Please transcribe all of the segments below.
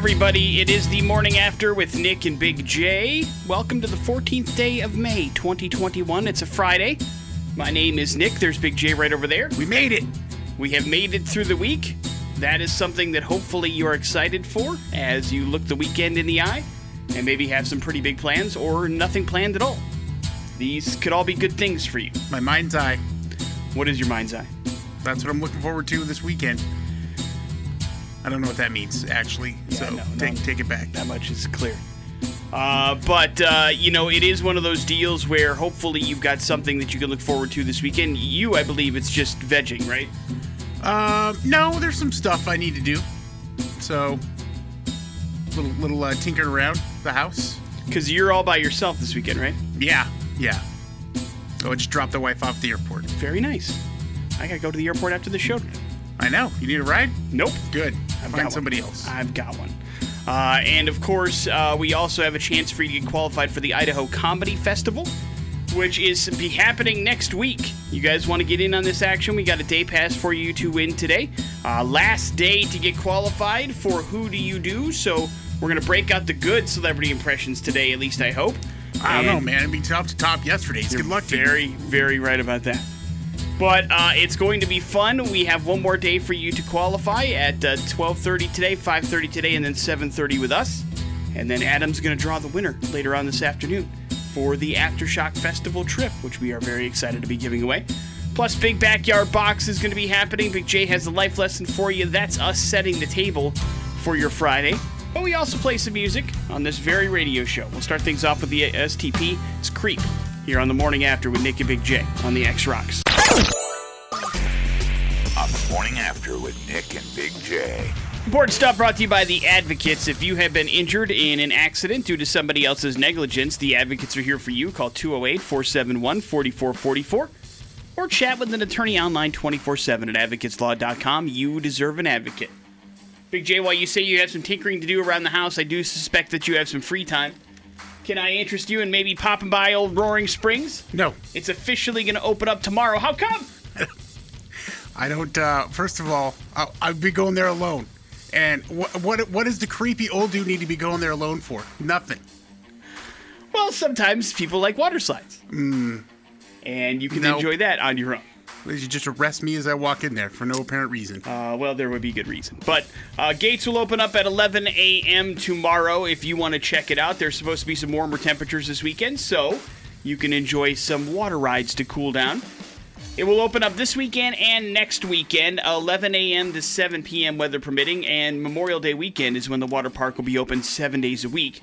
everybody? It is the morning after with Nick and Big J. Welcome to the 14th day of May, 2021. It's a Friday. My name is Nick. There's Big J right over there. We made it. We have made it through the week. That is something that hopefully you are excited for as you look the weekend in the eye and maybe have some pretty big plans or nothing planned at all. These could all be good things for you. My mind's eye. What is your mind's eye? That's what I'm looking forward to this weekend. I don't know what that means, actually. Yeah, so no, take no. take it back. That much is clear. Uh, but, uh, you know, it is one of those deals where hopefully you've got something that you can look forward to this weekend. You, I believe, it's just vegging, right? Um, no, there's some stuff I need to do. So, little little uh, tinkering around the house. Because you're all by yourself this weekend, right? Yeah, yeah. Oh, I just dropped the wife off the airport. Very nice. I gotta go to the airport after the show. I know. You need a ride? Nope. Good. I've got Find somebody else. I've got one. Uh, and of course, uh, we also have a chance for you to get qualified for the Idaho Comedy Festival, which is be happening next week. You guys want to get in on this action? We got a day pass for you to win today. Uh, last day to get qualified for Who Do You Do? So we're gonna break out the good celebrity impressions today. At least I hope. I don't know, man. It'd be tough to top yesterday's. Good luck to you. very, very right about that. But uh, it's going to be fun. We have one more day for you to qualify at uh, 12:30 today, 5:30 today, and then 7:30 with us. And then Adam's going to draw the winner later on this afternoon for the Aftershock Festival trip, which we are very excited to be giving away. Plus, Big Backyard Box is going to be happening. Big J has a life lesson for you. That's us setting the table for your Friday. But we also play some music on this very radio show. We'll start things off with the STP. It's Creep here on the morning after with Nick and Big J on the X Rocks. on the morning after with Nick and Big J. Important stuff brought to you by the Advocates. If you have been injured in an accident due to somebody else's negligence, the Advocates are here for you. Call 208 471 4444 or chat with an attorney online 24 7 at advocateslaw.com. You deserve an advocate. Big J, while you say you have some tinkering to do around the house, I do suspect that you have some free time. Can I interest you in maybe popping by old Roaring Springs? No, It's officially going to open up tomorrow. How come? I don't. Uh, first of all, I'll, I'd be going there alone. And what what what does the creepy old dude need to be going there alone for? Nothing. Well, sometimes people like water slides. And you can No. enjoy that on your own. Should just arrest me as I walk in there for no apparent reason. Uh, well, there would be good reason. But uh, gates will open up at 11 a.m. tomorrow if you want to check it out. There's supposed to be some warmer temperatures this weekend, so you can enjoy some water rides to cool down. It will open up this weekend and next weekend, 11 a.m. to 7 p.m. weather permitting, and Memorial Day weekend is when the water park will be open seven days a week.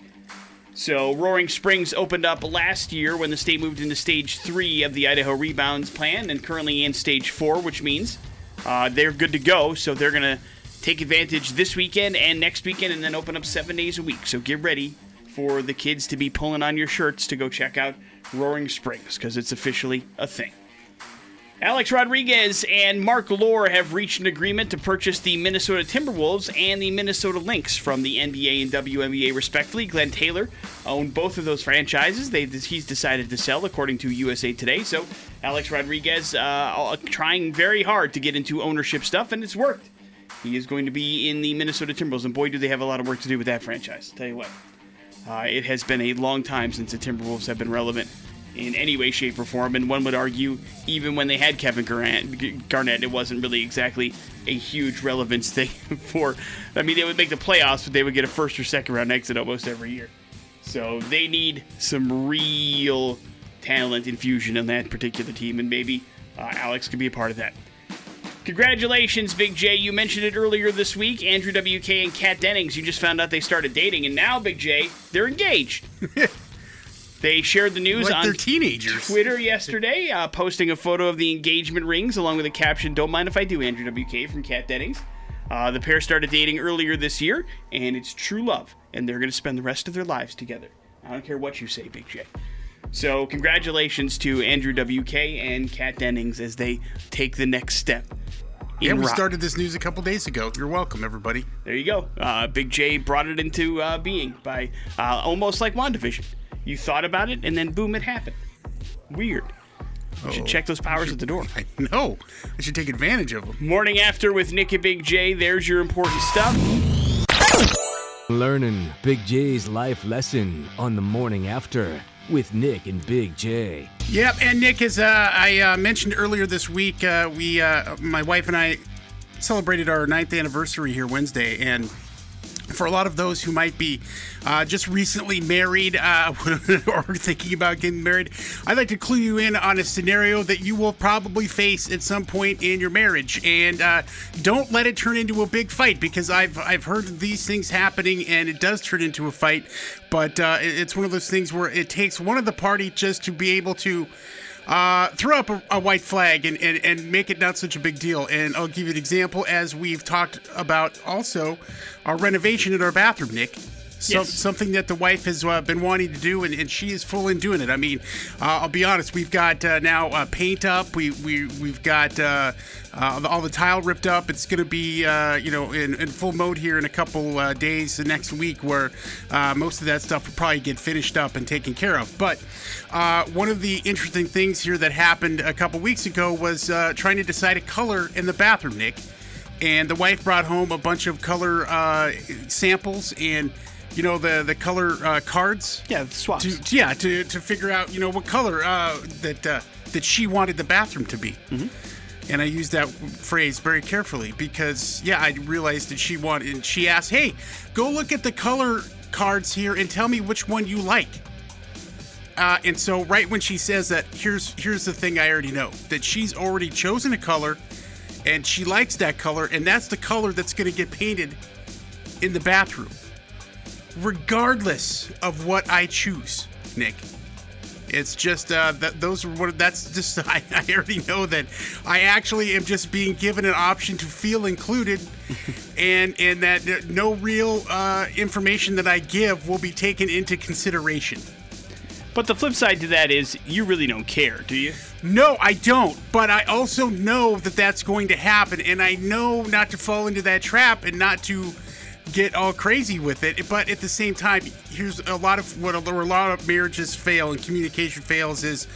So, Roaring Springs opened up last year when the state moved into stage three of the Idaho Rebounds Plan, and currently in stage four, which means uh, they're good to go. So, they're going to take advantage this weekend and next weekend, and then open up seven days a week. So, get ready for the kids to be pulling on your shirts to go check out Roaring Springs because it's officially a thing. Alex Rodriguez and Marc Lore have reached an agreement to purchase the Minnesota Timberwolves and the Minnesota Lynx from the NBA and WNBA, respectively. Glenn Taylor owned both of those franchises. They, he's decided to sell, according to USA Today. So Alex Rodriguez uh, trying very hard to get into ownership stuff, and it's worked. He is going to be in the Minnesota Timberwolves, and boy, do they have a lot of work to do with that franchise. Tell you what, uh, it has been a long time since the Timberwolves have been relevant in any way, shape, or form. And one would argue, even when they had Kevin Garnett, Garnett it wasn't really exactly a huge relevance thing for. I mean, they would make the playoffs, but they would get a first or second round exit almost every year. So they need some real talent infusion in that particular team, and maybe uh, Alex could be a part of that. Congratulations, Big J. You mentioned it earlier this week. Andrew WK and Kat Dennings, you just found out they started dating, and now, Big J, they're engaged. they shared the news like on. Twitter yesterday, uh, posting a photo of the engagement rings along with a caption, Don't mind if I do, Andrew WK from Kat Dennings. Uh, the pair started dating earlier this year, and it's true love, and they're going to spend the rest of their lives together. I don't care what you say, Big J. So, congratulations to Andrew WK and Kat Dennings as they take the next step. Yeah, we rock. started this news a couple days ago. You're welcome, everybody. There you go. Uh, Big J brought it into uh, being by uh, almost like WandaVision. You thought about it, and then boom, it happened. Weird. You should Oh, check those powers at the door. I know. I should take advantage of them. Morning after with Nick and Big J. There's your important stuff. Learning Big J's life lesson on the morning after with Nick and Big J. Yep, and Nick, as uh, I uh, mentioned earlier this week, uh, we, uh, my wife and I, celebrated our ninth anniversary here Wednesday, and for a lot of those who might be uh, just recently married uh, or thinking about getting married, I'd like to clue you in on a scenario that you will probably face at some point in your marriage, and uh, don't let it turn into a big fight because I've I've heard these things happening, and it does turn into a fight. But uh, it's one of those things where it takes one of the party just to be able to uh, throw up a, a white flag and, and, and make it not such a big deal. And I'll give you an example as we've talked about also our renovation in our bathroom, Nick. So, Yes. Something that the wife has uh, been wanting to do, and, and she is full in doing it. I mean, uh, I'll be honest. We've got uh, now uh, paint up. We we we've got uh, uh, all the tile ripped up. It's going to be you know in, in full mode here in a couple days, the next week, where most of that stuff will probably get finished up and taken care of. But one of the interesting things here that happened a couple weeks ago was trying to decide a color in the bathroom, Nick. And the wife brought home a bunch of color samples and you know the the color uh, cards. Yeah, swaps. To, yeah, to, to figure out you know what color uh, that uh, that she wanted the bathroom to be. And I used that phrase very carefully because yeah, I realized that she wanted. And she asked, "Hey, go look at the color cards here and tell me which one you like." Uh, and so right when she says that, here's here's the thing I already know that she's already chosen a color, and she likes that color, and that's the color that's going to get painted in the bathroom, regardless of what I choose, Nick. It's just uh, that those are what that's just I, I already know that I actually am just being given an option to feel included, and and that no real uh, information that I give will be taken into consideration. But the flip side to that is you really don't care, do you? No, I don't. But I also know that that's going to happen, and I know not to fall into that trap and not to get all crazy with it. But at the same time, here's a lot of what a, where a lot of marriages fail and communication fails is.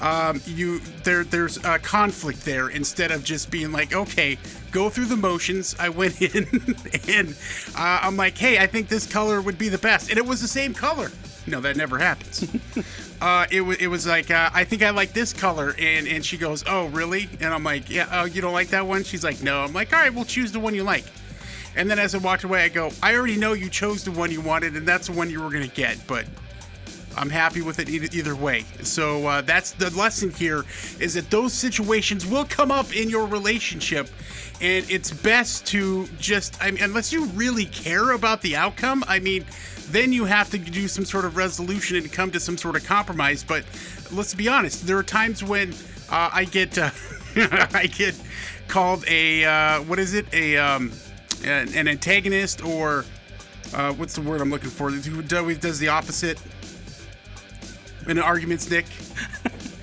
Um, you there there's a conflict there instead of just being like okay go through the motions i went in and uh, i'm like hey i think this color would be the best and it was the same color no that never happens uh, it, was it was like uh, I think I like this color, and and she goes, oh really? And I'm like, yeah, oh you don't like that one? She's like, no. I'm like, all right, we'll choose the one you like. And then as I walked away, I go, I already know you chose the one you wanted, and that's the one you were gonna get, but. I'm happy with it either, either way. So uh, that's the lesson here: is that those situations will come up in your relationship, and it's best to just, I mean, unless you really care about the outcome. I mean, then you have to do some sort of resolution and come to some sort of compromise. But let's be honest: there are times when uh, I get, uh, I get called a, uh, what is it? A um, an, an antagonist or uh, what's the word I'm looking for? Who does the opposite in an arguments, Nick?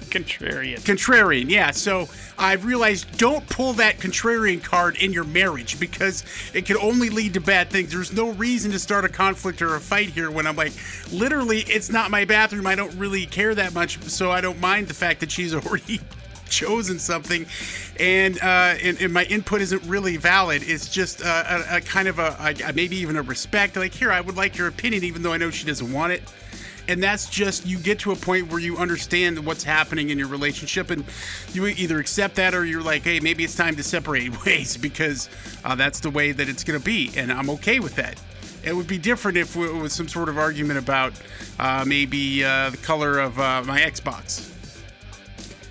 Contrarian. Contrarian, yeah. So I've realized don't pull that contrarian card in your marriage because it can only lead to bad things. There's no reason to start a conflict or a fight here when I'm like, literally, it's not my bathroom. I don't really care that much, so I don't mind the fact that she's already chosen something, and uh, and, and my input isn't really valid. It's just uh, a, a kind of a, a maybe even a respect. Like here, I would like your opinion, even though I know she doesn't want it and that's just you get to a point where you understand what's happening in your relationship and you either accept that or you're like hey maybe it's time to separate ways because uh, that's the way that it's going to be and i'm okay with that it would be different if it was some sort of argument about uh, maybe uh, the color of uh, my xbox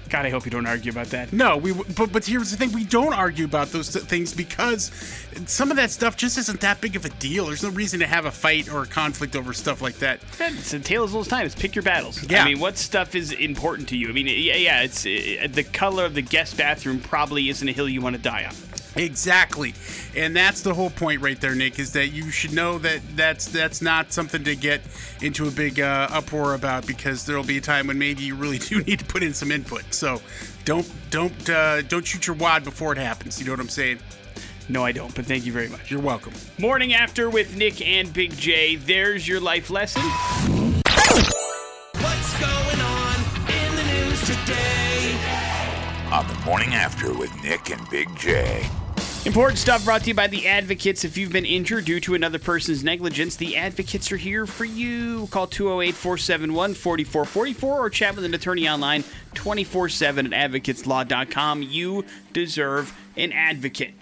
God, I hope you don't argue about that. no, we. But but here's the thing: we don't argue about those th- things because some of that stuff just isn't that big of a deal. There's no reason to have a fight or a conflict over stuff like that. It's a tale as old as time. It's pick your battles. Yeah. I mean, what stuff is important to you? I mean, yeah, yeah. It's uh, the color of the guest bathroom probably isn't a hill you want to die on. Exactly, and that's the whole point right there, Nick. Is that you should know that that's that's not something to get into a big uh, uproar about because there'll be a time when maybe you really do need to put in some input. So don't don't uh, don't shoot your wad before it happens. You know what I'm saying? No, I don't. But thank you very much. You're welcome. Morning after with Nick and Big J. There's your life lesson. What's going on in the news today? On the morning after with Nick and Big J. Important stuff brought to you by the Advocates. If you've been injured due to another person's negligence, the Advocates are here for you. Call 208 471 4444 or chat with an attorney online 24 7 at advocateslaw.com. You deserve an advocate.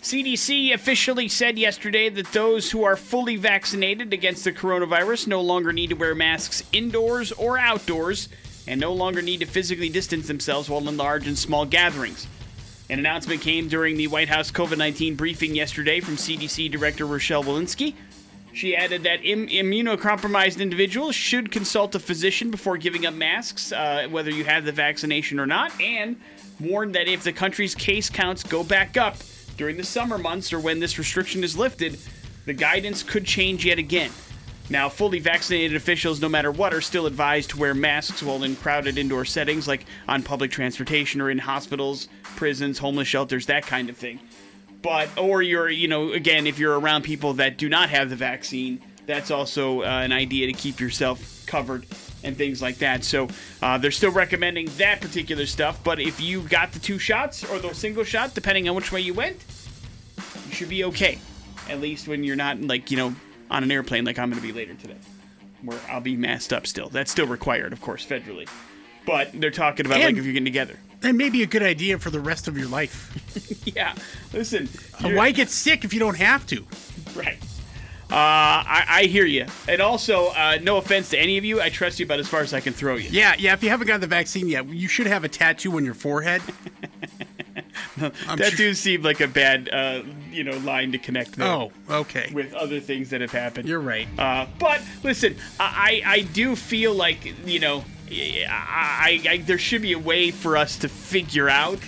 CDC officially said yesterday that those who are fully vaccinated against the coronavirus no longer need to wear masks indoors or outdoors and no longer need to physically distance themselves while in large and small gatherings. An announcement came during the White House COVID 19 briefing yesterday from CDC Director Rochelle Walensky. She added that Im- immunocompromised individuals should consult a physician before giving up masks, uh, whether you have the vaccination or not, and warned that if the country's case counts go back up during the summer months or when this restriction is lifted, the guidance could change yet again. Now, fully vaccinated officials, no matter what, are still advised to wear masks while in crowded indoor settings like on public transportation or in hospitals, prisons, homeless shelters, that kind of thing. But, or you're, you know, again, if you're around people that do not have the vaccine, that's also uh, an idea to keep yourself covered and things like that. So uh, they're still recommending that particular stuff. But if you got the two shots or the single shot, depending on which way you went, you should be okay. At least when you're not like you know on an airplane like I'm going to be later today, where I'll be masked up still. That's still required, of course, federally. But they're talking about like if you're getting together. That may be a good idea for the rest of your life. Yeah, listen. you're- Why get sick if you don't have to? Right. Uh, I, I hear you. And also, uh, no offense to any of you, I trust you about as far as I can throw you. Yeah, yeah. If you haven't gotten the vaccine yet, you should have a tattoo on your forehead. That sure- do seem like a bad, uh, you know, line to connect there Oh, okay. with other things that have happened. You're right. Uh, but listen, I, I do feel like you know, I, I, I there should be a way for us to figure out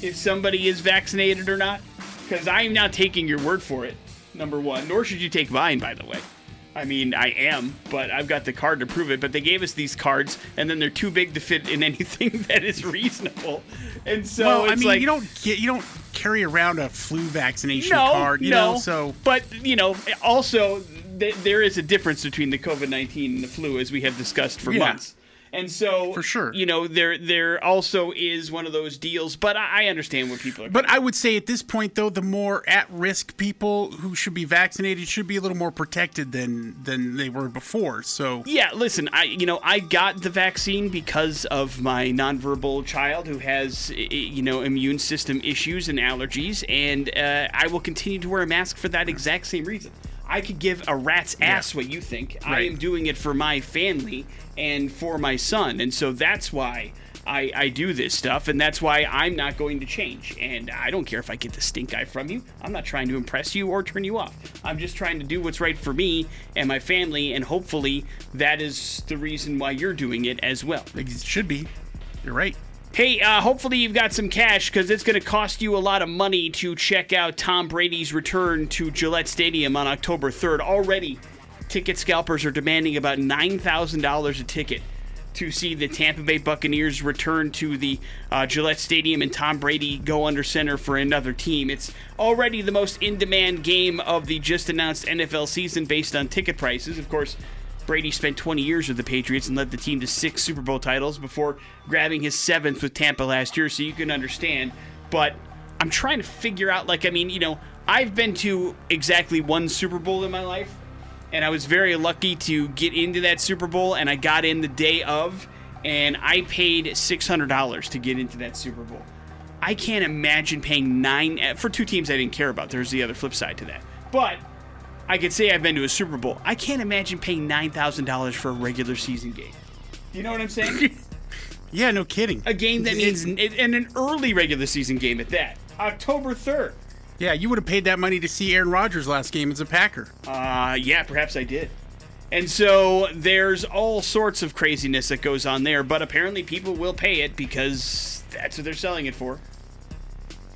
if somebody is vaccinated or not, because I'm not taking your word for it. Number one, nor should you take mine, by the way. I mean, I am, but I've got the card to prove it. But they gave us these cards, and then they're too big to fit in anything that is reasonable. And so well, I mean, like, you don't get you don't carry around a flu vaccination no, card, you no. know. So but you know, also th- there is a difference between the COVID nineteen and the flu, as we have discussed for Yeah. months. And so, For sure. you know, there there also is one of those deals. But I, I understand what people are. But I would say at this point, though, the more at-risk people who should be vaccinated should be a little more protected than than they were before. So Yeah, listen, I you know I got the vaccine because of my nonverbal child who has you know immune system issues and allergies, and uh, I will continue to wear a mask for that exact same reason. I could give a rat's ass what you think. I am doing it for my family and for my son, and so that's why. I, I do this stuff, and that's why I'm not going to change. And I don't care if I get the stink eye from you. I'm not trying to impress you or turn you off. I'm just trying to do what's right for me and my family, and hopefully that is the reason why you're doing it as well. it should be. You're right. Hey, uh, hopefully you've got some cash because it's going to cost you a lot of money to check out Tom Brady's return to Gillette Stadium on October 3rd. Already, ticket scalpers are demanding about $9,000 a ticket to see the Tampa Bay Buccaneers return to the uh, Gillette Stadium and Tom Brady go under center for another team. It's already the most in demand game of the just announced NFL season based on ticket prices. Of course, Brady spent 20 years with the Patriots and led the team to six Super Bowl titles before grabbing his seventh with Tampa last year, so you can understand. But I'm trying to figure out, like, I mean, you know, I've been to exactly one Super Bowl in my life, and I was very lucky to get into that Super Bowl, and I got in the day of, and I paid $600 to get into that Super Bowl. I can't imagine paying nine eh, for two teams I didn't care about. There's the other flip side to that. But I could say I've been to a Super Bowl. I can't imagine paying nine thousand dollars for a regular season game. You know what I'm saying? Yeah, no kidding. a game that means and an early regular season game at that. October third. Yeah, you would have paid that money to see Aaron Rodgers last game as a Packer. Uh, yeah, perhaps I did. And so there's all sorts of craziness that goes on there, but apparently people will pay it because that's what they're selling it for.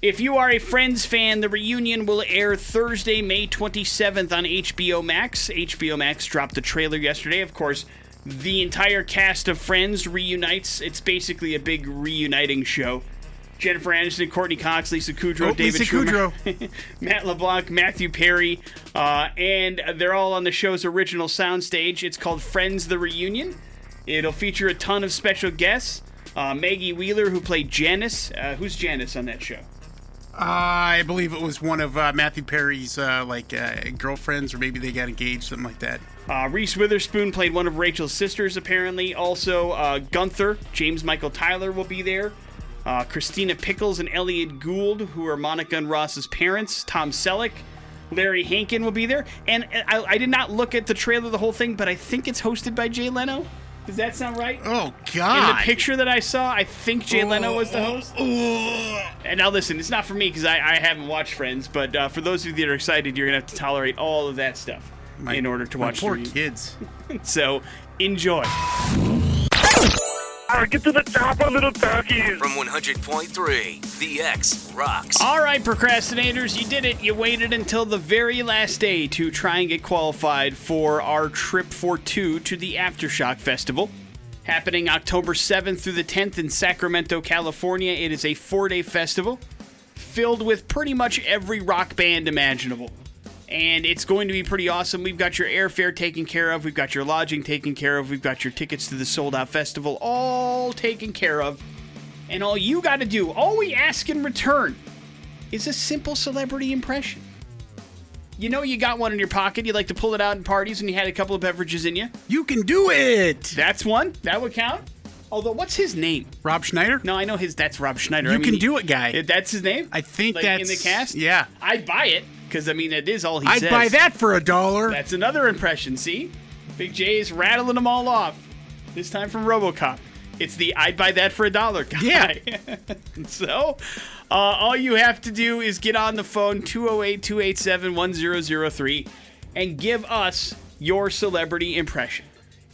If you are a Friends fan, the reunion will air Thursday, May 27th on HBO Max. HBO Max dropped the trailer yesterday. Of course, the entire cast of Friends reunites. It's basically a big reuniting show. Jennifer Aniston, Courteney Cox, Lisa Kudrow, Oh, David Lisa Schwimmer, Matt LeBlanc, Matthew Perry, uh, and they're all on the show's original soundstage. It's called Friends the Reunion. It'll feature a ton of special guests. Uh, Maggie Wheeler, who played Janice. Uh, who's Janice on that show? I believe it was one of uh, Matthew Perry's uh, like uh, girlfriends, or maybe they got engaged, something like that. Uh, Reese Witherspoon played one of Rachel's sisters, apparently. Also, uh, Gunther, James Michael Tyler will be there. Christina Pickles and Elliot Gould, who are Monica and Ross's parents. Tom Selleck, Larry Hankin will be there. And I, I did not look at the trailer, the whole thing, but I think it's hosted by Jay Leno. Does that sound right? Oh God! In the picture that I saw, I think Jay Leno was the host. And now listen, it's not for me because I, I haven't watched Friends, but uh, for those of you that are excited, you're gonna have to tolerate all of that stuff My- in order to watch poor kids. So enjoy. Get to the top, our little turkeys. From 100.3, The X rocks. All right, procrastinators, you did it. You waited until the very last day to try and get qualified for our trip for two to the Aftershock Festival. Happening October 7th through the 10th in Sacramento, California. It is a four day festival filled with pretty much every rock band imaginable. And it's going to be pretty awesome. We've got your airfare taken care of, we've got your lodging taken care of, we've got your tickets to the sold out festival all taken care of. And all you got to do, all we ask in return, is a simple celebrity impression. You know, you got one in your pocket, you like to pull it out in parties, and you had a couple of beverages in you. You can do it, That's one. That would count. Although, what's his name? Rob Schneider. No, I know his. That's Rob Schneider. You I mean, can do it, guy. That's his name. I think like in the cast. Yeah, I'd buy it because I mean it is all he I'd says. buy that for a dollar. That's another impression. See, Big J is rattling them all off. This time from RoboCop. It's the I'd buy that for a dollar guy. Yeah. so, uh, all you have to do is get on the phone 208 287 1003 and give us your celebrity impression.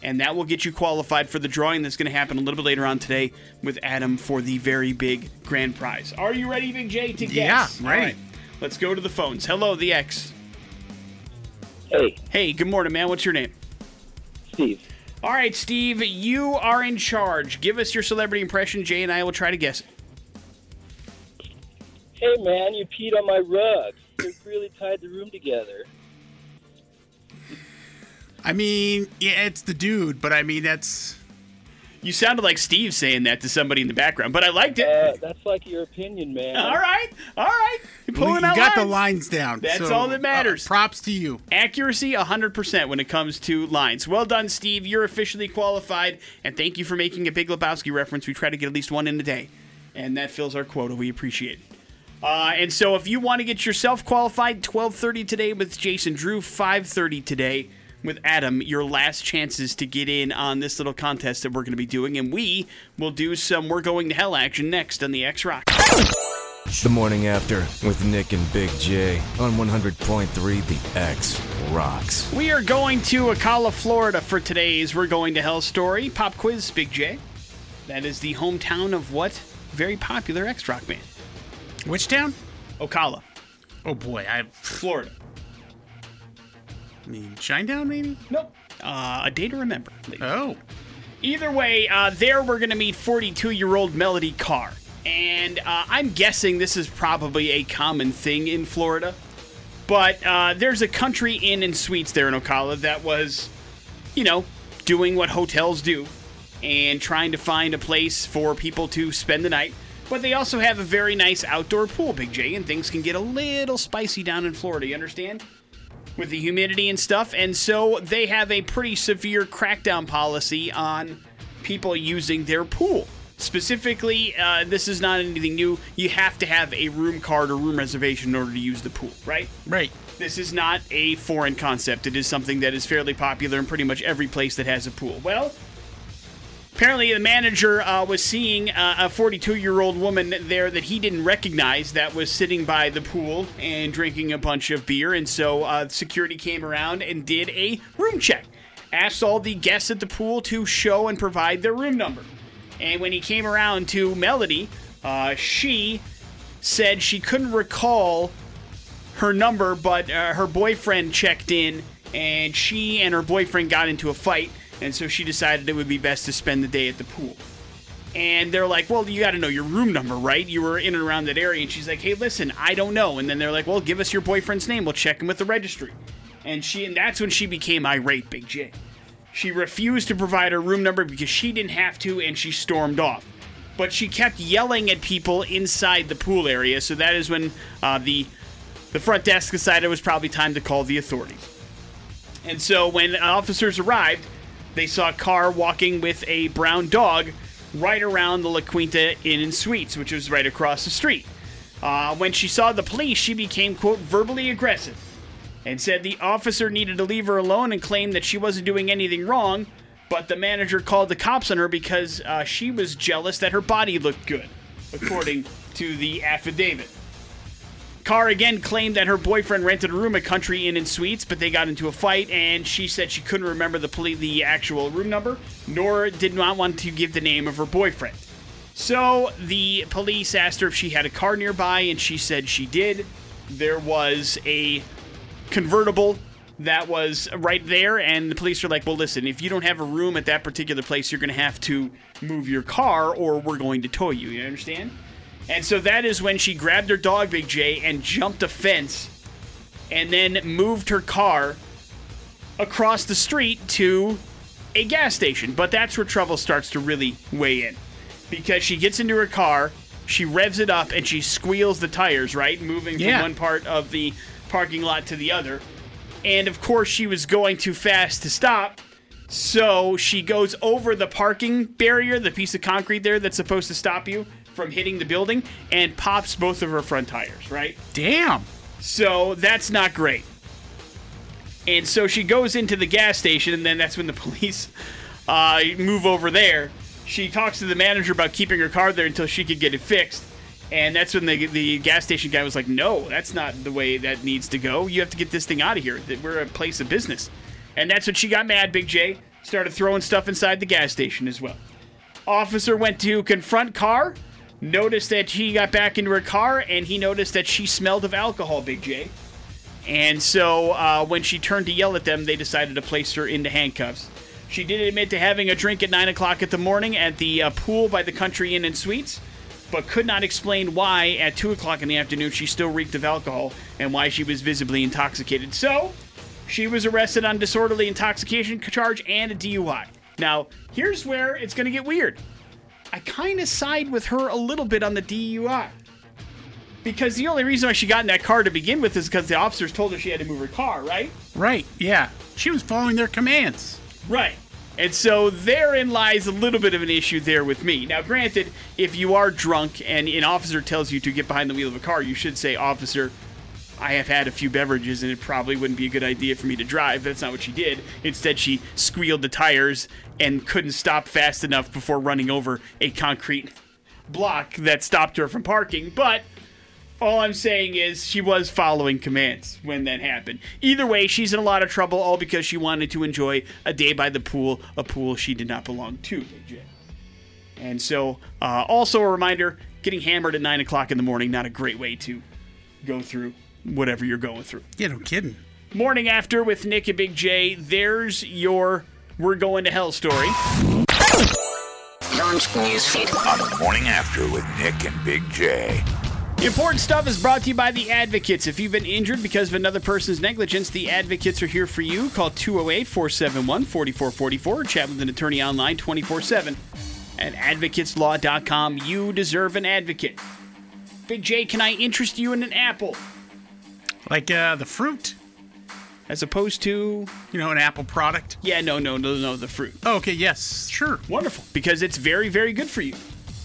And that will get you qualified for the drawing that's going to happen a little bit later on today with Adam for the very big grand prize. Are you ready, Big J, to guess? Yeah, right. Let's go to the phones. Hello, the X. Hey, Hey, good morning, man. What's your name? Steve. All right, Steve, you are in charge. Give us your celebrity impression. Jay and I will try to guess it. Hey, man, you peed on my rug. You really tied the room together. I mean, yeah, it's the dude, but I mean that's You sounded like Steve saying that to somebody in the background, but I liked it. Uh, that's like your opinion, man. all right, all right. You're well, pulling you out got the lines. lines down. That's so, all that matters. uh, props to you. Accuracy 100% when it comes to lines. Well done, Steve. You're officially qualified, and thank you for making a Big Lebowski reference. We try to get at least one in a day, and that fills our quota. We appreciate it. Uh, and so, if you want to get yourself qualified, 12:30 today with Jason Drew, 5:30 today with Adam. Your last chances to get in on this little contest that we're going to be doing, and we will do some "We're Going to Hell" action next on the X Rock. The morning after with Nick and Big J on 100.3 The X rocks. We are going to Ocala, Florida for today's We're Going to Hell story. Pop quiz, Big J. That is the hometown of what very popular X Rock band? Which town? Ocala, Oh boy, I, Florida. I mean Shinedown maybe. Nope. Uh, a day to remember. Oh, Either way, uh, there we're going to meet 42 year old Melody Carr. And uh, I'm guessing this is probably a common thing in Florida. But uh, there's a country inn and suites there in Ocala that was, you know, doing what hotels do and trying to find a place for people to spend the night. But they also have a very nice outdoor pool, Big J, and things can get a little spicy down in Florida, you understand? With the humidity and stuff. And so they have a pretty severe crackdown policy on people using their pool. Specifically, uh, this is not anything new. You have to have a room card or room reservation in order to use the pool, right? right. This is not a foreign concept. It is something that is fairly popular in pretty much every place that has a pool. Well, apparently the manager uh, was seeing uh, a 42 year old woman there that he didn't recognize that was sitting by the pool and drinking a bunch of beer. And so uh, security came around and did a room check. Asked all the guests at the pool to show and provide their room number. And when he came around to Melody, uh, she said she couldn't recall her number, but uh, her boyfriend checked in, and she and her boyfriend got into a fight, and so she decided it would be best to spend the day at the pool. And they're like, "Well, you got to know your room number, right? You were in and around that area." And she's like, "Hey, listen, I don't know." And then they're like, "Well, give us your boyfriend's name. We'll check him with the registry." And she, and that's when she became irate, Big J. She refused to provide her room number because she didn't have to, and she stormed off. but she kept yelling at people inside the pool area. So that is when uh, the the front desk decided it was probably time to call the authorities. And so when officers arrived, they saw a Carr walking with a brown dog right around the La Quinta Inn and Suites, which was right across the street. Uh, when she saw the police, she became, quote, verbally aggressive and said the officer needed to leave her alone and claimed that she wasn't doing anything wrong, but the manager called the cops on her because uh, she was jealous that her body looked good, according to the affidavit. Carr again claimed that her boyfriend rented a room at Country Inn and Suites, but they got into a fight, and she said she couldn't remember the poli- the actual room number, nor did not want to give the name of her boyfriend. So the police asked her if she had a car nearby, and she said she did. There was a convertible that was right there, and the police are like, "Well, listen, if you don't have a room at that particular place, you're going to have to move your car, or we're going to tow you." You understand? And so that is when she grabbed her dog, Big J, and jumped a fence, and then moved her car across the street to a gas station. But that's where trouble starts to really weigh in. Because she gets into her car, she revs it up, and she squeals the tires, right? Moving Yeah. from one part of the parking lot to the other. And of course, she was going too fast to stop. So she goes over the parking barrier, the piece of concrete there that's supposed to stop you from hitting the building, and pops both of her front tires, right? Damn. So that's not great. And so she goes into the gas station, and then that's when the police uh, move over there. She talks to the manager about keeping her car there until she could get it fixed. And that's when the, the gas station guy was like, No, that's not the way that needs to go. You have to get this thing out of here. We're a place of business. And that's when she got mad, Big J. Started throwing stuff inside the gas station as well. Officer went to confront Carr, noticed that she got back into her car, and he noticed that she smelled of alcohol, Big J. And so uh, when she turned to yell at them, they decided to place her into handcuffs. She did admit to having a drink at 9 o'clock at the morning at the uh, pool by the Country Inn and Suites, but could not explain why at 2 o'clock in the afternoon she still reeked of alcohol and why she was visibly intoxicated. So she was arrested on disorderly intoxication charge and a DUI. Now, here's where it's going to get weird. I kind of side with her a little bit on the DUI. Because the only reason why she got in that car to begin with is because the officers told her she had to move her car, right? Right. Yeah. She was following their commands. Right. And so therein lies a little bit of an issue there with me. Now, granted, if you are drunk and an officer tells you to get behind the wheel of a car, you should say, Officer, I have had a few beverages and it probably wouldn't be a good idea for me to drive. That's not what she did. Instead, she squealed the tires and couldn't stop fast enough before running over a concrete block that stopped her from parking. But all I'm saying is she was following commands when that happened. Either way, she's in a lot of trouble, all because she wanted to enjoy a day by the pool, a pool she did not belong to, Big J. And so, uh, also a reminder getting hammered at 9 o'clock in the morning, not a great way to go through whatever you're going through. Yeah, no kidding. Morning after with Nick and Big J, there's your We're Going to Hell story. On the morning after with Nick and Big J. The important stuff is brought to you by the Advocates. If you've been injured because of another person's negligence, the Advocates are here for you. Call 208 471 4444 or chat with an attorney online 24 7 at advocateslaw.com. You deserve an advocate. Big J, can I interest you in an apple? Like uh, the fruit, As opposed to. you know, an Apple product. Yeah, no, no, no, no, the fruit. Oh, okay, yes, sure. Wonderful, because it's very, very good for you.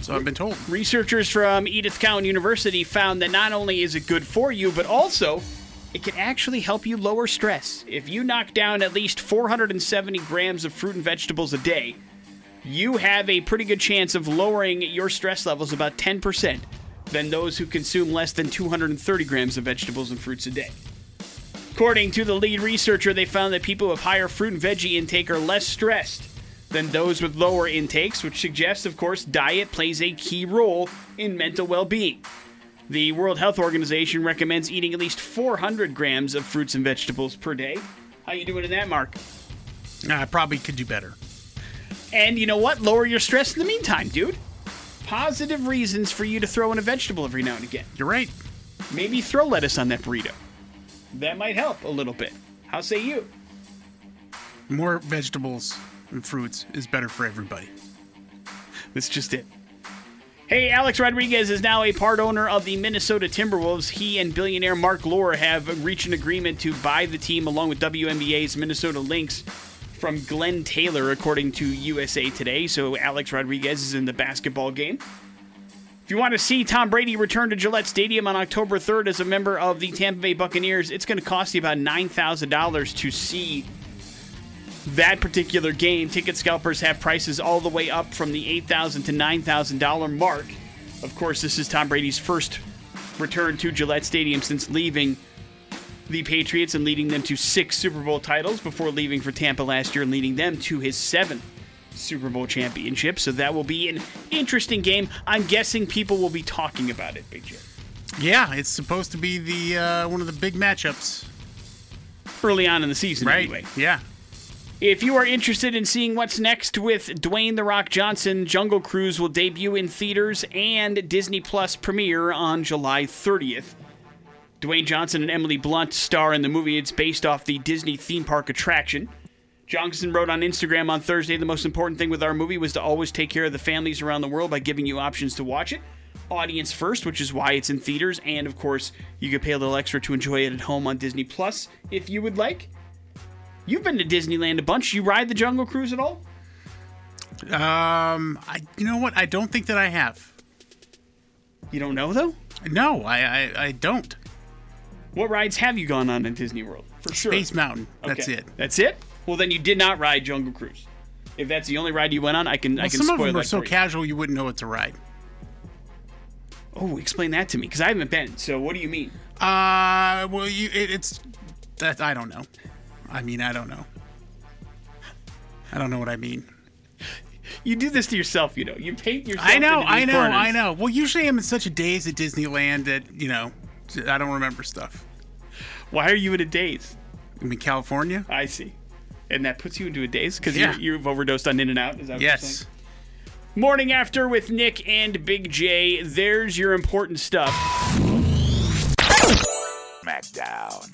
So I've been told. Researchers from Edith Cowan University found that not only is it good for you, but also it can actually help you lower stress. If you knock down at least 470 grams of fruit and vegetables a day, you have a pretty good chance of lowering your stress levels about 10% than those who consume less than 230 grams of vegetables and fruits a day. According to the lead researcher, they found that people with higher fruit and veggie intake are less stressed than those with lower intakes, which suggests, of course, diet plays a key role in mental well being. The World Health Organization recommends eating at least 400 grams of fruits and vegetables per day. How you doing in that, Mark? I probably could do better. And you know what? Lower your stress in the meantime, dude. Positive reasons for you to throw in a vegetable every now and again. You're right. Maybe throw lettuce on that burrito. That might help a little bit. How say you? More vegetables and fruits is better for everybody. That's just it. Hey, Alex Rodriguez is now a part owner of the Minnesota Timberwolves. He and billionaire Marc Lore have reached an agreement to buy the team along with WNBA's Minnesota Lynx from Glenn Taylor, according to USA Today. So Alex Rodriguez is in the basketball game. If you want to see Tom Brady return to Gillette Stadium on October 3rd as a member of the Tampa Bay Buccaneers, it's going to cost you about $9,000 to see that particular game. Ticket scalpers have prices all the way up from the $8,000 to $9,000 mark. Of course, this is Tom Brady's first return to Gillette Stadium since leaving the Patriots and leading them to six Super Bowl titles before leaving for Tampa last year and leading them to his seventh Super Bowl championship. So that will be an interesting game. I'm guessing people will be talking about it, Big J. Yeah, it's supposed to be the uh, one of the big matchups, Early on in the season, right? anyway. Yeah. If you are interested in seeing what's next with Dwayne The Rock Johnson, Jungle Cruise will debut in theaters and Disney Plus premiere on July 30th. Dwayne Johnson and Emily Blunt star in the movie. It's based off the Disney theme park attraction. Johnson wrote on Instagram on Thursday the most important thing with our movie was to always take care of the families around the world by giving you options to watch it. Audience first, which is why it's in theaters, and of course, you could pay a little extra to enjoy it at home on Disney Plus if you would like. You've been to Disneyland a bunch. You ride the Jungle Cruise at all? Um, I, you know what? I don't think that I have. You don't know though. No, I, I, I don't. What rides have you gone on in Disney World? For sure. Space Mountain. That's Okay. it. That's it. Well, then you did not ride Jungle Cruise. If that's the only ride you went on, I can I Well, can some spoil of them that are so for you. casual you wouldn't know what to ride. Oh, explain that to me because I haven't been. So what do you mean? Uh, well, you it, it's that I don't know. I mean, I don't know. I don't know what I mean. You do this to yourself, you know. You paint yourself. I know, into I know, corners. I know. Well, usually I'm in such a daze at Disneyland that you know I don't remember stuff. Why are you in a daze? I mean, California. I see. And that puts you into a daze because Yeah. you you've overdosed on In and Out. Is that what you're Yes. saying? Morning after with Nick and Big J. There's your important stuff. SmackDown.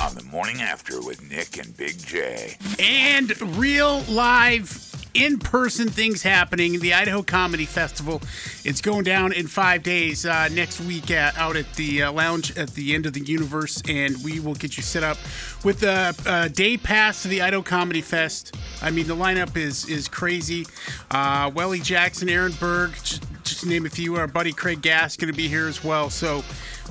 On the morning after with Nick and Big J. and real live in person things happening. The idaho comedy festival it's going down in five days uh, next week uh, out at the uh, lounge at the end of the universe and we will get you set up with a, a day pass to the idaho comedy fest. I mean the lineup is is crazy. Uh, welly jackson aaron berg just, just to name a few our buddy craig gass going to be here as well so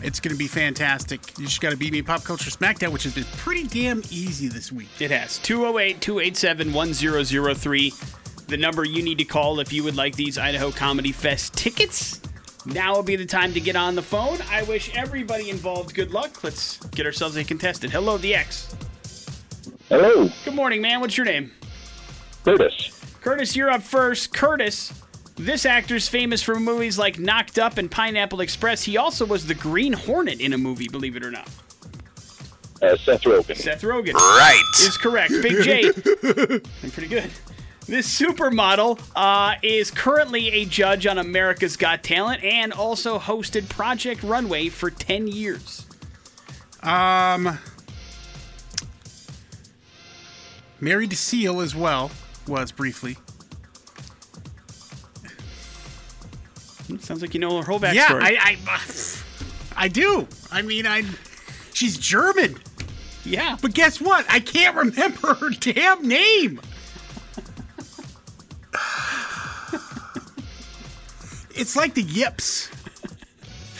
it's going to be fantastic you just got to beat me pop culture smackdown which has been pretty damn easy this week It has 208 287 1003. The number you need to call if you would like these Idaho Comedy Fest tickets. Now will be the time to get on the phone. I wish everybody involved good luck. Let's get ourselves a contestant. Hello, the X. Hello, Good morning, man. What's your name? Curtis. Curtis, you're up first. Curtis, this actor's famous for movies like Knocked Up and Pineapple Express. He also was the Green Hornet in a movie, believe it or not. Uh, Seth Rogen. Seth Rogen. Right. is correct. Big J. I'm pretty good. This supermodel uh, is currently a judge on America's Got Talent and also hosted Project Runway for 10 years. Um, married to Seal as well was briefly. Sounds like you know her whole backstory. Yeah, I, I, I do. I mean, I. She's German, yeah. but guess what? I can't remember her damn name. it's like the Yips.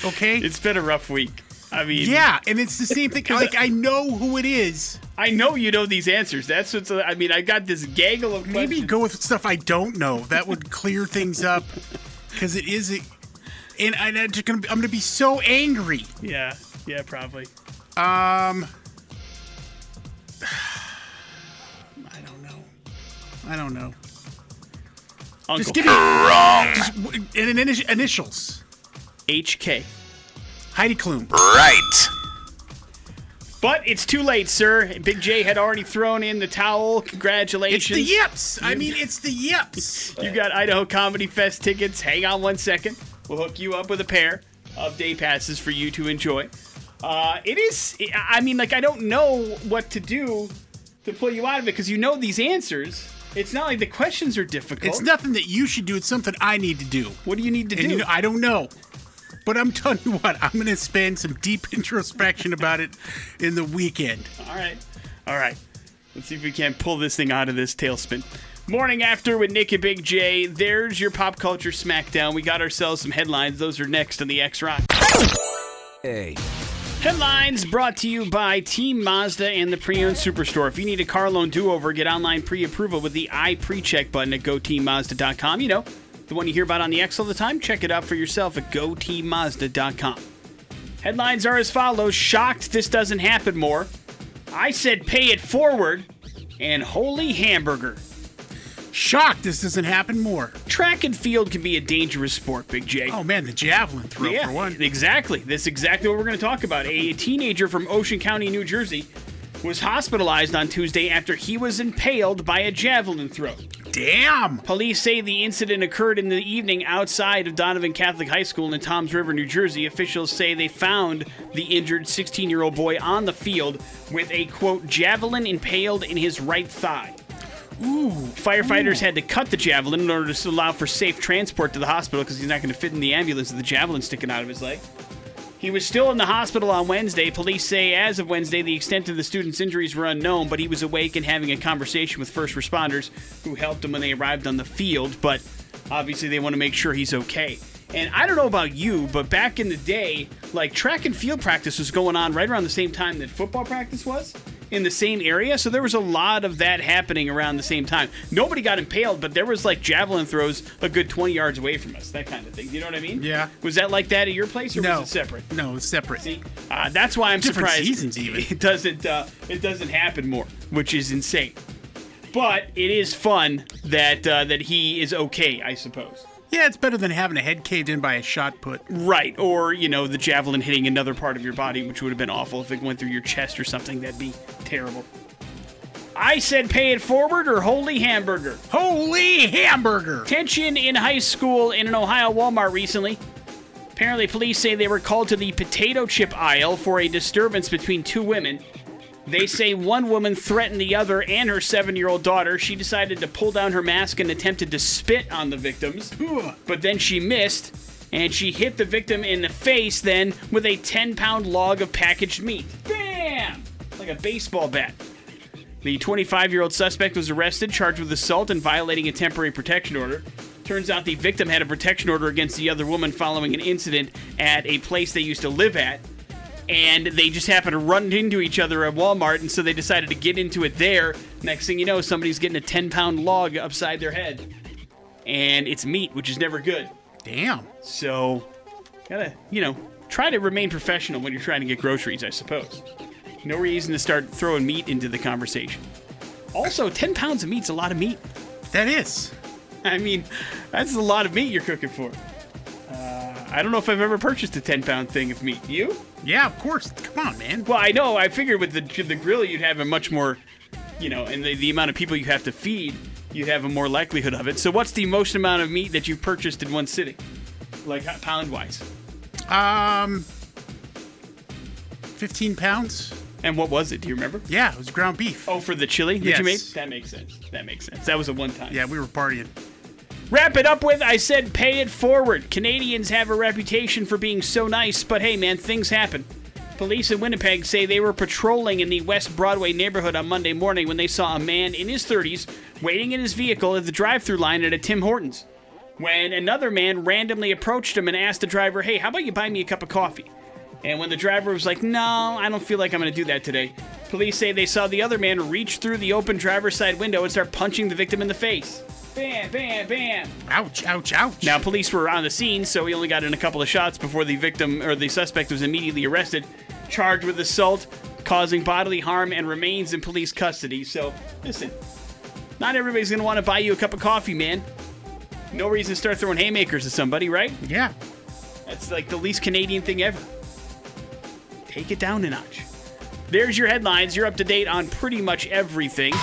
Okay. It's been a rough week. I mean, yeah, and it's the same thing. Like I know who it is. I know you know these answers. That's what's. I mean, I got this gaggle of Maybe questions. go with stuff I don't know. That would clear things up because it is. A, and I- I'm gonna. Be, I'm gonna be so angry. Yeah, yeah, probably. Um. I don't know. I don't know. Uncle Just give me Wrong. w- in initi- initials. HK. Heidi Klum. Right. But it's too late, sir. Big J had already thrown in the towel. Congratulations. It's the Yips. I mean, it's the Yips. You got Idaho Comedy Fest tickets. Hang on one second. We'll hook you up with a pair of day passes for you to enjoy. Uh, it is, I mean, like, I don't know what to do to pull you out of it because you know these answers. It's not like the questions are difficult. It's nothing that you should do. It's something I need to do. What do you need to And do? you know, I don't know. But I'm telling you what, I'm going to spend some deep introspection about it in the weekend. All right. All right. Let's see if we can't pull this thing out of this tailspin. Morning after with Nick and Big J. There's your pop culture smackdown. We got ourselves some headlines. Those are next on the X Rock. Hey. Headlines brought to you by Team Mazda and the Pre-Owned Superstore. If you need a car loan do-over, get online pre-approval with the I Pre-Check button at GoTeamMazda.com. You know, the one you hear about on the X all the time. Check it out for yourself at GoTeamMazda.com. Headlines are as follows: Shocked this doesn't happen more. I said pay it forward, and holy hamburger. Shocked this doesn't happen more. Track and field can be a dangerous sport, Big J. Oh man, the javelin throw Yeah, for one. exactly. That's exactly what we're going to talk about. A teenager from Ocean County, New Jersey, was hospitalized on Tuesday after he was impaled by a javelin throw. Damn. Police say the incident occurred in the evening outside of Donovan Catholic High School in Toms River, New Jersey. Officials say they found the injured 16 year old boy on the field with a quote javelin impaled in his right thigh. Ooh. Firefighters had to cut the javelin in order to allow for safe transport to the hospital because he's not going to fit in the ambulance with the javelin sticking out of his leg. He was still in the hospital on Wednesday. Police say as of Wednesday, the extent of the student's injuries were unknown, but he was awake and having a conversation with first responders who helped him when they arrived on the field. But obviously, they want to make sure he's okay. And I don't know about you, but back in the day, like track and field practice was going on right around the same time that football practice was in the same area. So there was a lot of that happening around the same time. Nobody got impaled, but there was like javelin throws a good 20 yards away from us, that kind of thing. You know what I mean? Yeah. Was that like that at your place or No. was it separate? No, it's separate. See, uh, that's why I'm Different surprised seasons even. it doesn't uh, it doesn't happen more, which is insane. But it is fun that uh, that he is okay, I suppose. Yeah, it's better than having a head caved in by a shot put. Right, or you know the javelin hitting another part of your body, which would have been awful if it went through your chest or something. That'd be terrible. I said pay it forward or holy hamburger. Holy hamburger! Tension in high school in an Ohio Walmart recently. Apparently, police say they were called to the potato chip aisle for a disturbance between two women. They say one woman threatened the other and her seven year old daughter. She decided to pull down her mask and attempted to spit on the victims, but then she missed and she hit the victim in the face then with a 10 pound log of packaged meat. Bam! Like a baseball bat. The 25 year old suspect was arrested, charged with assault and violating a temporary protection order. Turns out the victim had a protection order against the other woman following an incident at a place they used to live at. And they just happened to run into each other at Walmart, and so they decided to get into it there. Next thing you know, somebody's getting a 10 pound log upside their head. And it's meat, which is never good. Damn. So, gotta, you know, try to remain professional when you're trying to get groceries, I suppose. No reason to start throwing meat into the conversation. Also, 10 pounds of meat's a lot of meat. That is. I mean, that's a lot of meat you're cooking for. Uh, I don't know if I've ever purchased a 10 pound thing of meat. You? Yeah, of course. Come on, man. Well, I know. I figured with the the grill, you'd have a much more, you know, and the, the amount of people you have to feed, you'd have a more likelihood of it. So, what's the most amount of meat that you've purchased in one sitting? Like pound wise? Um, 15 pounds? And what was it? Do you remember? Yeah, it was ground beef. Oh, for the chili that you made? That makes sense. That makes sense. That was a one time. Yeah, we were partying. Wrap it up with I said pay it forward. Canadians have a reputation for being so nice, but hey man, things happen. Police in Winnipeg say they were patrolling in the West Broadway neighborhood on Monday morning when they saw a man in his 30s waiting in his vehicle at the drive through line at a Tim Hortons. When another man randomly approached him and asked the driver, Hey, how about you buy me a cup of coffee? And when the driver was like, No, I don't feel like I'm going to do that today, police say they saw the other man reach through the open driver's side window and start punching the victim in the face. Bam, bam, bam. Ouch, ouch, ouch. Now, police were on the scene, so he only got in a couple of shots before the victim or the suspect was immediately arrested, charged with assault, causing bodily harm, and remains in police custody. So, listen, not everybody's going to want to buy you a cup of coffee, man. No reason to start throwing haymakers at somebody, right? Yeah. That's like the least Canadian thing ever. Take it down a notch. There's your headlines. You're up to date on pretty much everything.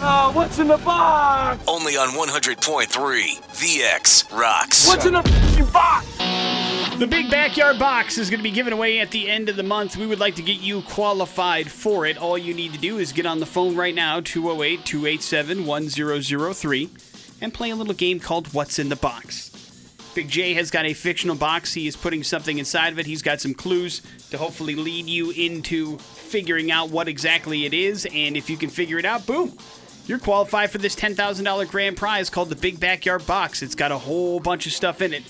Oh, what's in the box? Only on 100.3 VX Rocks. What's in the box? The big backyard box is going to be given away at the end of the month. We would like to get you qualified for it. All you need to do is get on the phone right now, 208 287 1003, and play a little game called What's in the Box. Big J has got a fictional box. He is putting something inside of it. He's got some clues to hopefully lead you into figuring out what exactly it is. And if you can figure it out, boom, you're qualified for this $10,000 grand prize called the Big Backyard Box. It's got a whole bunch of stuff in it.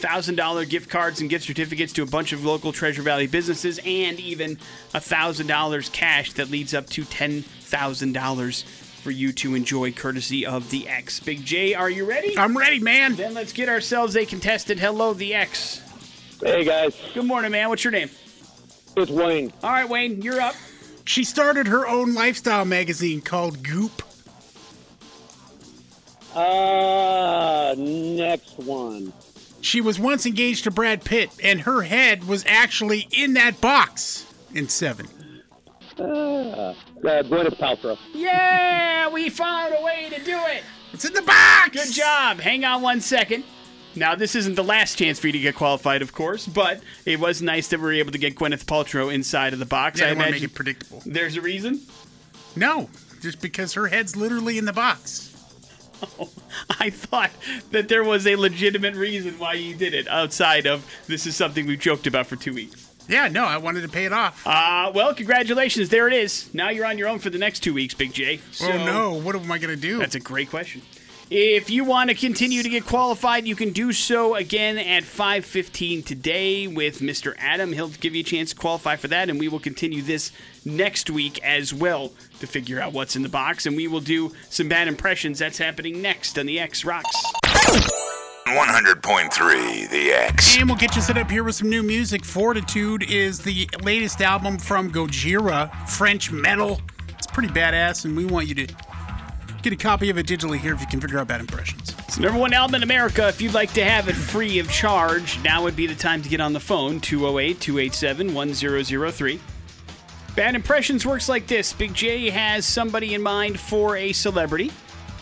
$1,000 gift cards and gift certificates to a bunch of local Treasure Valley businesses, and even $1,000 cash that leads up to $10,000 for you to enjoy courtesy of the X. Big J, are you ready? I'm ready, man. Then let's get ourselves a contestant. Hello, the X. Hey guys, Good morning, man. What's your name? it's Wayne. All right, Wayne, you're up. She started her own lifestyle magazine called Goop. Uh, next one. She was once engaged to Brad Pitt, and her head was actually in that box in Seven. Uh, uh, Gwyneth Paltrow. Yeah, we found a way to do it. It's in the box. Good job. Hang on one second. Now, this isn't the last chance for you to get qualified, of course, but it was nice that we were able to get Gwyneth Paltrow inside of the box. Yeah, I I want to make imagine it predictable. there's a reason. No, just because her head's literally in the box. I thought that there was a legitimate reason why you did it outside of this is something we've joked about for two weeks. Yeah, no, I wanted to pay it off. Uh, well, congratulations. There it is. Now you're on your own for the next two weeks, Big J. So oh no, what am I gonna do? That's a great question. If you want to continue to get qualified, you can do so again at 5:15 today with Mr. Adam. He'll give you a chance to qualify for that, and we will continue this next week as well to figure out what's in the box. And we will do some bad impressions. That's happening next on the X Rocks. 100.3 The X. And we'll get you set up here with some new music. Fortitude is the latest album from Gojira, French metal. It's pretty badass, and we want you to get a copy of it digitally here if you can figure out bad impressions. It's the number one album in America. If you'd like to have it free of charge, now would be the time to get on the phone 208 287 1003. Bad Impressions works like this Big J has somebody in mind for a celebrity,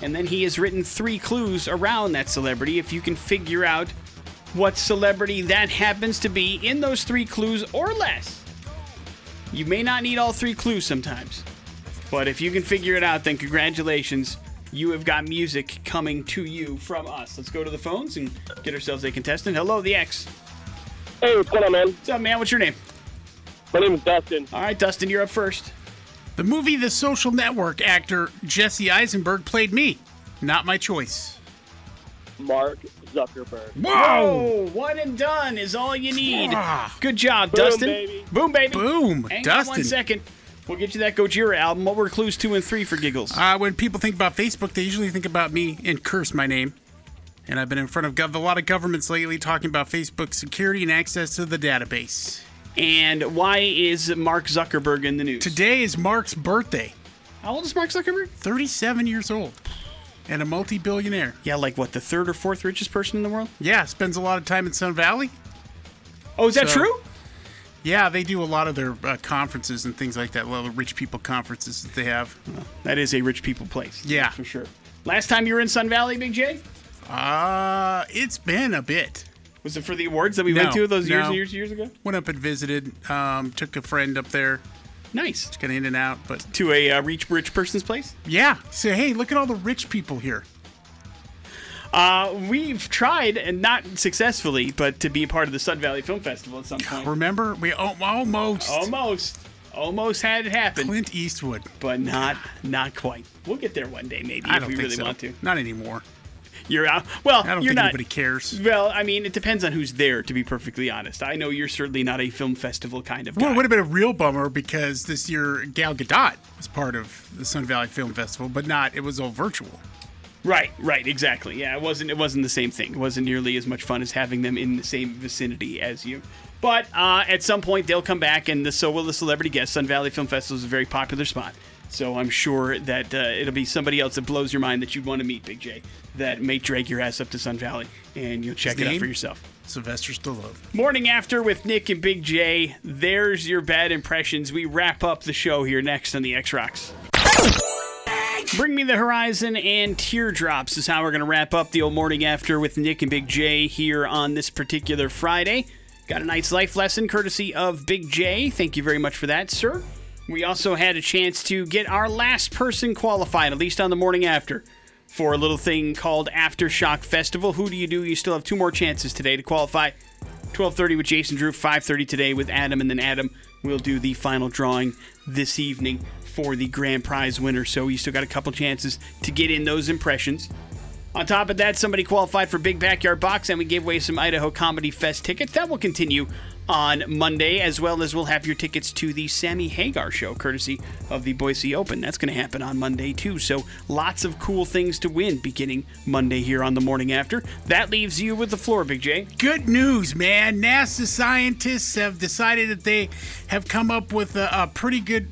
and then he has written three clues around that celebrity. If you can figure out what celebrity that happens to be in those three clues or less, you may not need all three clues sometimes. But if you can figure it out, then congratulations. You have got music coming to you from us. Let's go to the phones and get ourselves a contestant. Hello, the X. Hey, what's going on, man? What's up, man? What's your name? My name is Dustin. All right, Dustin, you're up first. The movie The Social Network actor Jesse Eisenberg played me. Not my choice. Mark Zuckerberg. Whoa! One and done is all you need. Ah. Good job, Boom, Dustin. baby. Boom, baby. Boom, Hang on one Dustin. second. We'll get you that Gojira album. What were clues two and three for giggles? Uh, when people think about Facebook, they usually think about me and curse my name. And I've been in front of gov- a lot of governments lately talking about Facebook security and access to the database. And why is Mark Zuckerberg in the news? Today is Mark's birthday. How old is Mark Zuckerberg? 37 years old and a multi billionaire. Yeah, like what, the third or fourth richest person in the world? Yeah, spends a lot of time in Sun Valley. Oh, is that So- true? Yeah, they do a lot of their uh, conferences and things like that, a lot of rich people conferences that they have. That is a rich people place. Yeah. For sure. Last time you were in Sun Valley, Big J? Uh, it's been a bit. Was it for the awards that we No, went to those years no. and years and years ago? Went up and visited, um, took a friend up there, Nice. kind of in and out, but To a uh, rich, rich person's place? yeah. Say, hey, look at all the rich people here. Uh, we've tried, and not successfully, but to be part of the Sun Valley Film Festival at some point. Remember, we al- almost Almost. Almost had it happen, Clint Eastwood. but not not quite. We'll get there one day, maybe, I if don't we think really so. want to. Not anymore. You're out. Well, I don't you're think not. anybody cares. Well, I mean, it depends on who's there, to be perfectly honest. I know you're certainly not a film festival kind of guy. Well, it would have been a real bummer because this year Gal Gadot was part of the Sun Valley Film Festival, but not. It was all virtual. Right, right, exactly. Yeah, it wasn't it wasn't the same thing. It wasn't nearly as much fun as having them in the same vicinity as you. But uh, at some point they'll come back, and the, so will the celebrity guests. Sun Valley Film Festival is a very popular spot, so I'm sure that uh, it'll be somebody else that blows your mind that you'd want to meet, Big J, that may drag your ass up to Sun Valley, and you'll check His it out name? for yourself. Sylvester Stallone. Morning after with Nick and Big J. There's your bad impressions. We wrap up the show here next on the X Rocks. Bring Me the Horizon and Teardrops is how we're going to wrap up the old morning after with Nick and Big J here on this particular Friday. Got a nice life lesson courtesy of Big J. Thank you very much for that, sir. We also had a chance to get our last person qualified, at least on the morning after, for a little thing called Aftershock Festival. Who do you do? You still have two more chances today to qualify. 12:30 with Jason Drew, 5:30 today with Adam, and then Adam will do the final drawing this evening for the grand prize winner. So you still got a couple chances to get in those impressions. On top of that, somebody qualified for Big Backyard Box, and we gave away some Idaho Comedy Fest tickets. That will continue on Monday, as well as we'll have your tickets to the Sammy Hagar show, courtesy of the Boise Open. That's going to happen on Monday, too. So lots of cool things to win beginning Monday here on the morning after. That leaves you with the floor, Big J. Good news, man. NASA scientists have decided that they have come up with a, a pretty good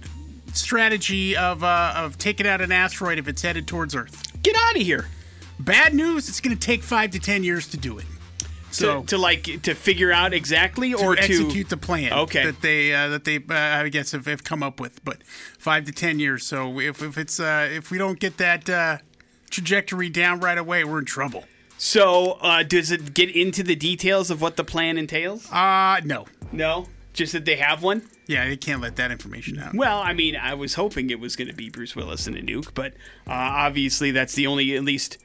strategy of uh, of taking out an asteroid if it's headed towards Earth. Get out of here. Bad news, it's going to take five to ten years to do it. So to, to like to figure out exactly or to to execute the plan Okay. that they uh, that they uh, I guess have, have come up with, but five to ten years. So if, if it's uh, if we don't get that uh, trajectory down right away, we're in trouble. So, uh, does it get into the details of what the plan entails? Uh no, No, just that they have one. yeah, they can't let that information out. Well, I mean, I was hoping it was going to be Bruce Willis and a nuke, but uh, obviously that's the only, at least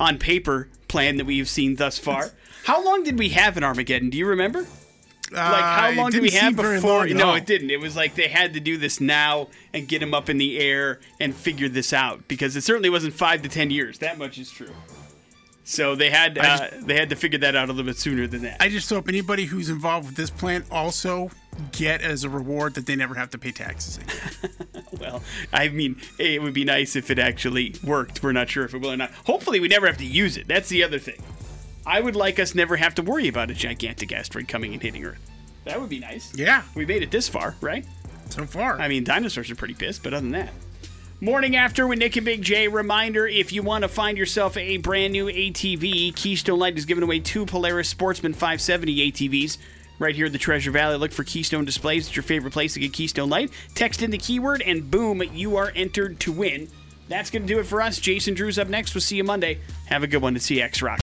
on paper, plan that we've seen thus far. How long did we have in Armageddon? Do you remember? Like how Uh, long did we have before? No, all. it didn't. It was like they had to do this now and get him up in the air and figure this out because it certainly wasn't five to ten years. That much is true. So they had uh, they had to figure that out a little bit sooner than that. I just hope anybody who's involved with this plant also get as a reward that they never have to pay taxes. Again. Well, I mean, it would be nice if it actually worked. We're not sure if it will or not. Hopefully, we never have to use it. That's the other thing. I would like us never have to worry about a gigantic asteroid coming and hitting Earth. That would be nice. Yeah, We made it this far, right? so far. I mean, dinosaurs are pretty pissed, but other than that. Morning after with Nick and Big J. Reminder if you want to find yourself a brand new ATV, Keystone Light is giving away two Polaris Sportsman 570 ATVs. Right here in the Treasure Valley, look for Keystone Displays. It's your favorite place to get Keystone Light. Text in the keyword, and boom, you are entered to win. That's going to do it for us. Jason Drew's up next. We'll see you Monday. Have a good one to CX Rock.